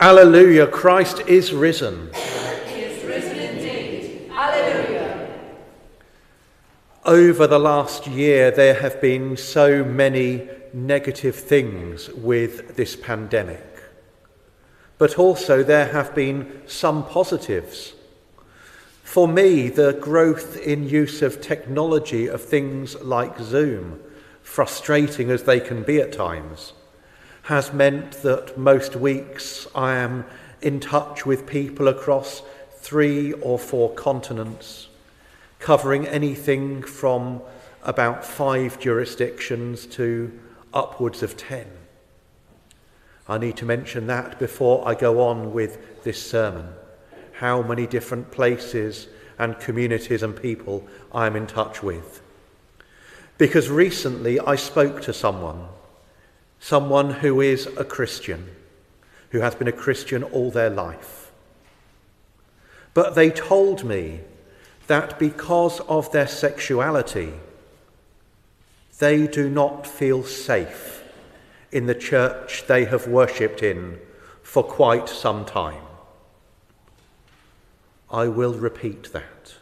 Alleluia, Christ is risen. He is risen indeed. Alleluia. Over the last year, there have been so many negative things with this pandemic. But also, there have been some positives. For me, the growth in use of technology of things like Zoom, frustrating as they can be at times, has meant that most weeks I am in touch with people across three or four continents, covering anything from about five jurisdictions to upwards of ten. I need to mention that before I go on with this sermon. How many different places and communities and people I am in touch with. Because recently I spoke to someone someone who is a Christian, who has been a Christian all their life. But they told me that because of their sexuality, they do not feel safe in the church they have worshipped in for quite some time. I will repeat that.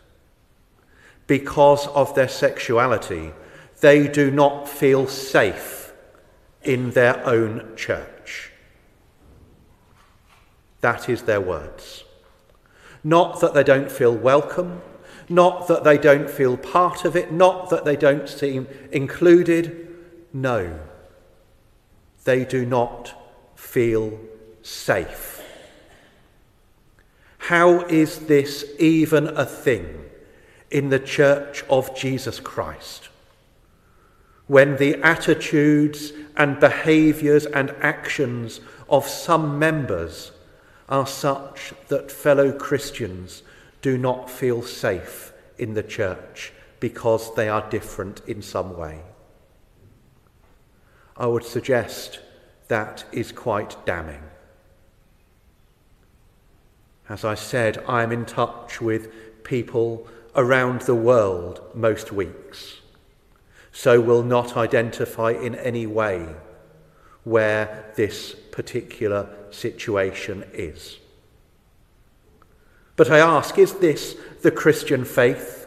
Because of their sexuality, they do not feel safe in their own church. That is their words. Not that they don't feel welcome, not that they don't feel part of it, not that they don't seem included. No, they do not feel safe. How is this even a thing in the church of Jesus Christ? When the attitudes and behaviours and actions of some members are such that fellow Christians do not feel safe in the church because they are different in some way. I would suggest that is quite damning. As I said, I am in touch with people around the world most weeks so will not identify in any way where this particular situation is. But I ask, is this the Christian faith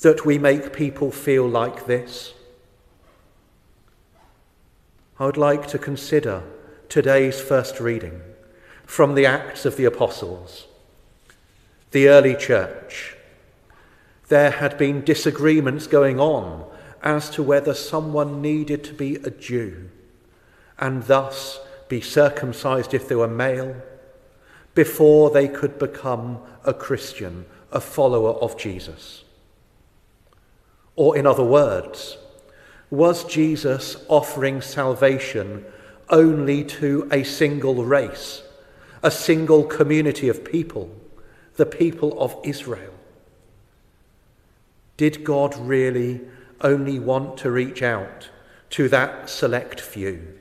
that we make people feel like this? I would like to consider today's first reading from the Acts of the Apostles, the early church. There had been disagreements going on as to whether someone needed to be a Jew and thus be circumcised if they were male before they could become a Christian, a follower of Jesus. Or, in other words, was Jesus offering salvation only to a single race, a single community of people, the people of Israel? Did God really only want to reach out to that select few.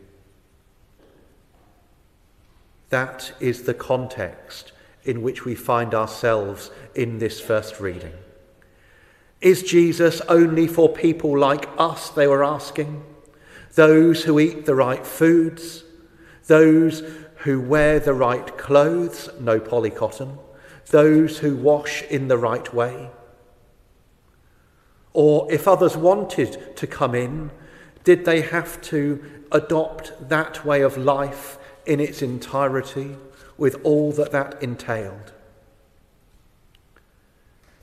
That is the context in which we find ourselves in this first reading. Is Jesus only for people like us, they were asking? Those who eat the right foods, those who wear the right clothes, no polycotton, those who wash in the right way? Or if others wanted to come in, did they have to adopt that way of life in its entirety with all that that entailed?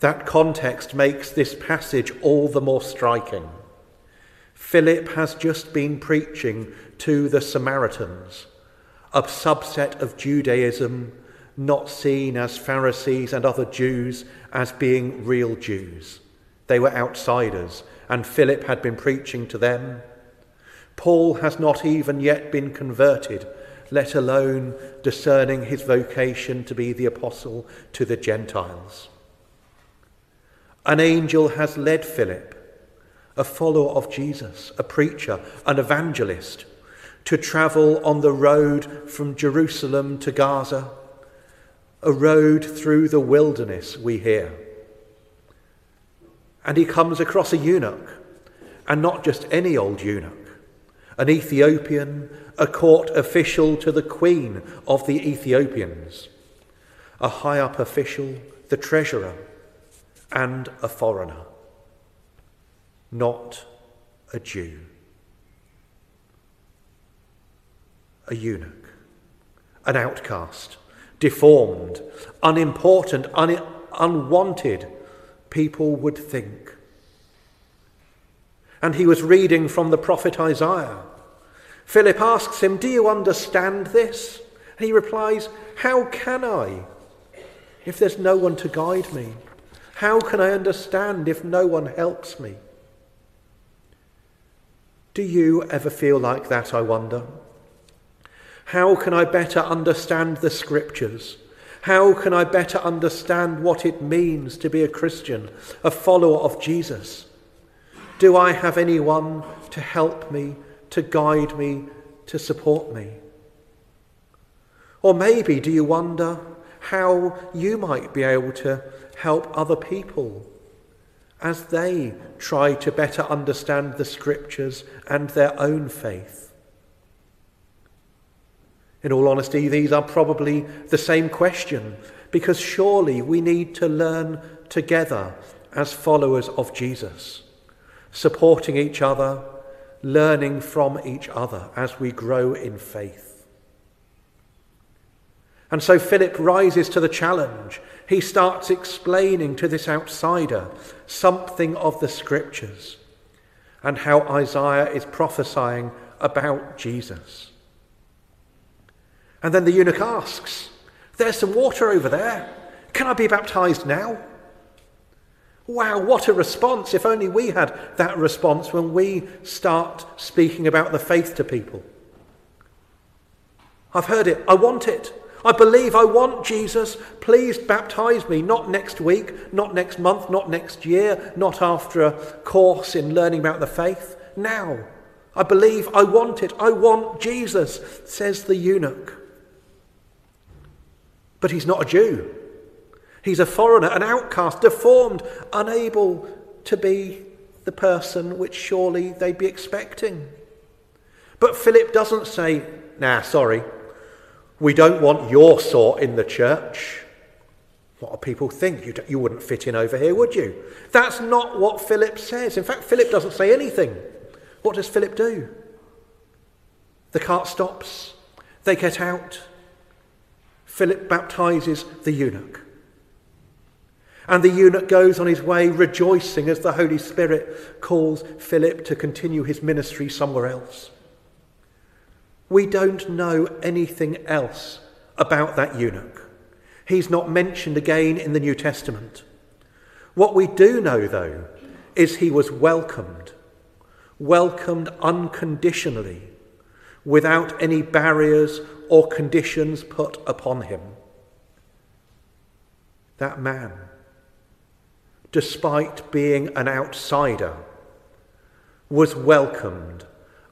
That context makes this passage all the more striking. Philip has just been preaching to the Samaritans, a subset of Judaism not seen as Pharisees and other Jews as being real Jews. They were outsiders, and Philip had been preaching to them. Paul has not even yet been converted, let alone discerning his vocation to be the apostle to the Gentiles. An angel has led Philip, a follower of Jesus, a preacher, an evangelist, to travel on the road from Jerusalem to Gaza, a road through the wilderness, we hear and he comes across a eunuch, and not just any old eunuch, an Ethiopian, a court official to the queen of the Ethiopians, a high up official, the treasurer, and a foreigner, not a Jew. A eunuch, an outcast, deformed, unimportant, un- unwanted, people would think. And he was reading from the prophet Isaiah. Philip asks him, Do you understand this? And he replies, How can I if there's no one to guide me? How can I understand if no one helps me? Do you ever feel like that, I wonder? How can I better understand the scriptures? How can I better understand what it means to be a Christian, a follower of Jesus? Do I have anyone to help me, to guide me, to support me? Or maybe do you wonder how you might be able to help other people as they try to better understand the scriptures and their own faith? In all honesty, these are probably the same question because surely we need to learn together as followers of Jesus, supporting each other, learning from each other as we grow in faith. And so Philip rises to the challenge. He starts explaining to this outsider something of the scriptures and how Isaiah is prophesying about Jesus. And then the eunuch asks, There's some water over there. Can I be baptized now? Wow, what a response. If only we had that response when we start speaking about the faith to people. I've heard it. I want it. I believe I want Jesus. Please baptize me. Not next week, not next month, not next year, not after a course in learning about the faith. Now. I believe I want it. I want Jesus, says the eunuch. But he's not a Jew. He's a foreigner, an outcast, deformed, unable to be the person which surely they'd be expecting. But Philip doesn't say, nah, sorry, we don't want your sort in the church. What do people think? You, you wouldn't fit in over here, would you? That's not what Philip says. In fact, Philip doesn't say anything. What does Philip do? The cart stops, they get out. Philip baptizes the eunuch. And the eunuch goes on his way rejoicing as the Holy Spirit calls Philip to continue his ministry somewhere else. We don't know anything else about that eunuch. He's not mentioned again in the New Testament. What we do know, though, is he was welcomed, welcomed unconditionally, without any barriers or conditions put upon him. That man, despite being an outsider, was welcomed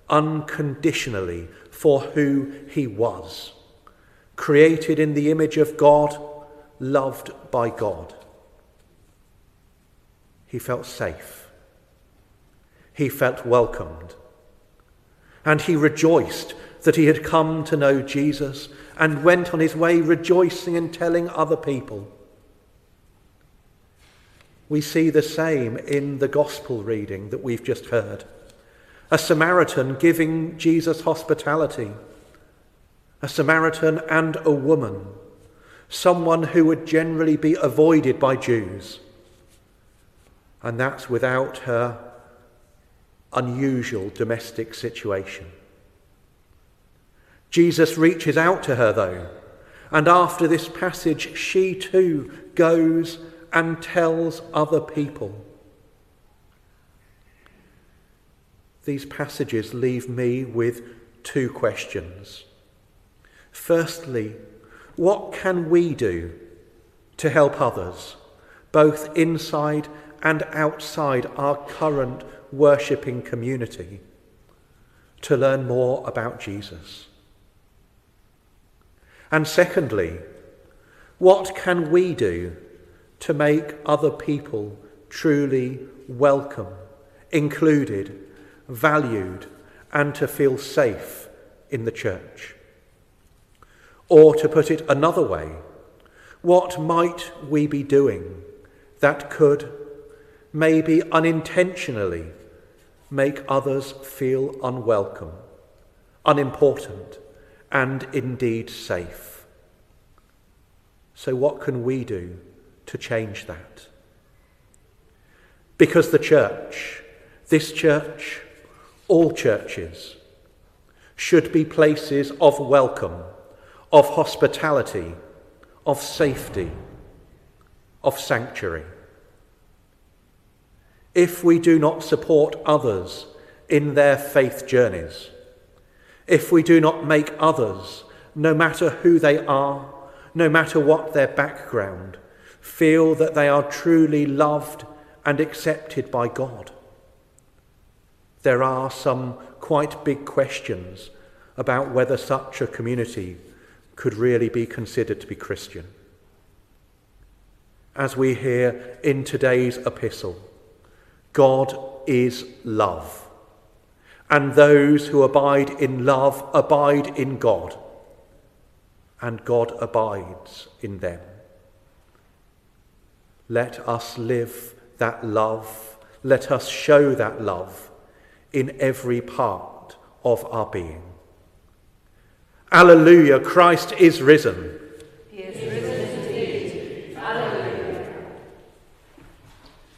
unconditionally for who he was, created in the image of God, loved by God. He felt safe. He felt welcomed. And he rejoiced that he had come to know Jesus and went on his way rejoicing and telling other people. We see the same in the gospel reading that we've just heard. A Samaritan giving Jesus hospitality, a Samaritan and a woman, someone who would generally be avoided by Jews. And that's without her unusual domestic situation. Jesus reaches out to her, though, and after this passage, she too goes and tells other people. These passages leave me with two questions. Firstly, what can we do to help others, both inside and outside our current worshipping community, to learn more about Jesus? And secondly, what can we do to make other people truly welcome, included, valued, and to feel safe in the church? Or to put it another way, what might we be doing that could, maybe unintentionally, make others feel unwelcome, unimportant, and indeed safe? So, what can we do to change that? Because the church, this church, all churches, should be places of welcome, of hospitality, of safety, of sanctuary. If we do not support others in their faith journeys, if we do not make others, no matter who they are, no matter what their background, feel that they are truly loved and accepted by God. There are some quite big questions about whether such a community could really be considered to be Christian. As we hear in today's epistle, God is love, and those who abide in love abide in God, and God abides in them. Let us live that love, let us show that love in every part of our being. Alleluia, Christ is risen.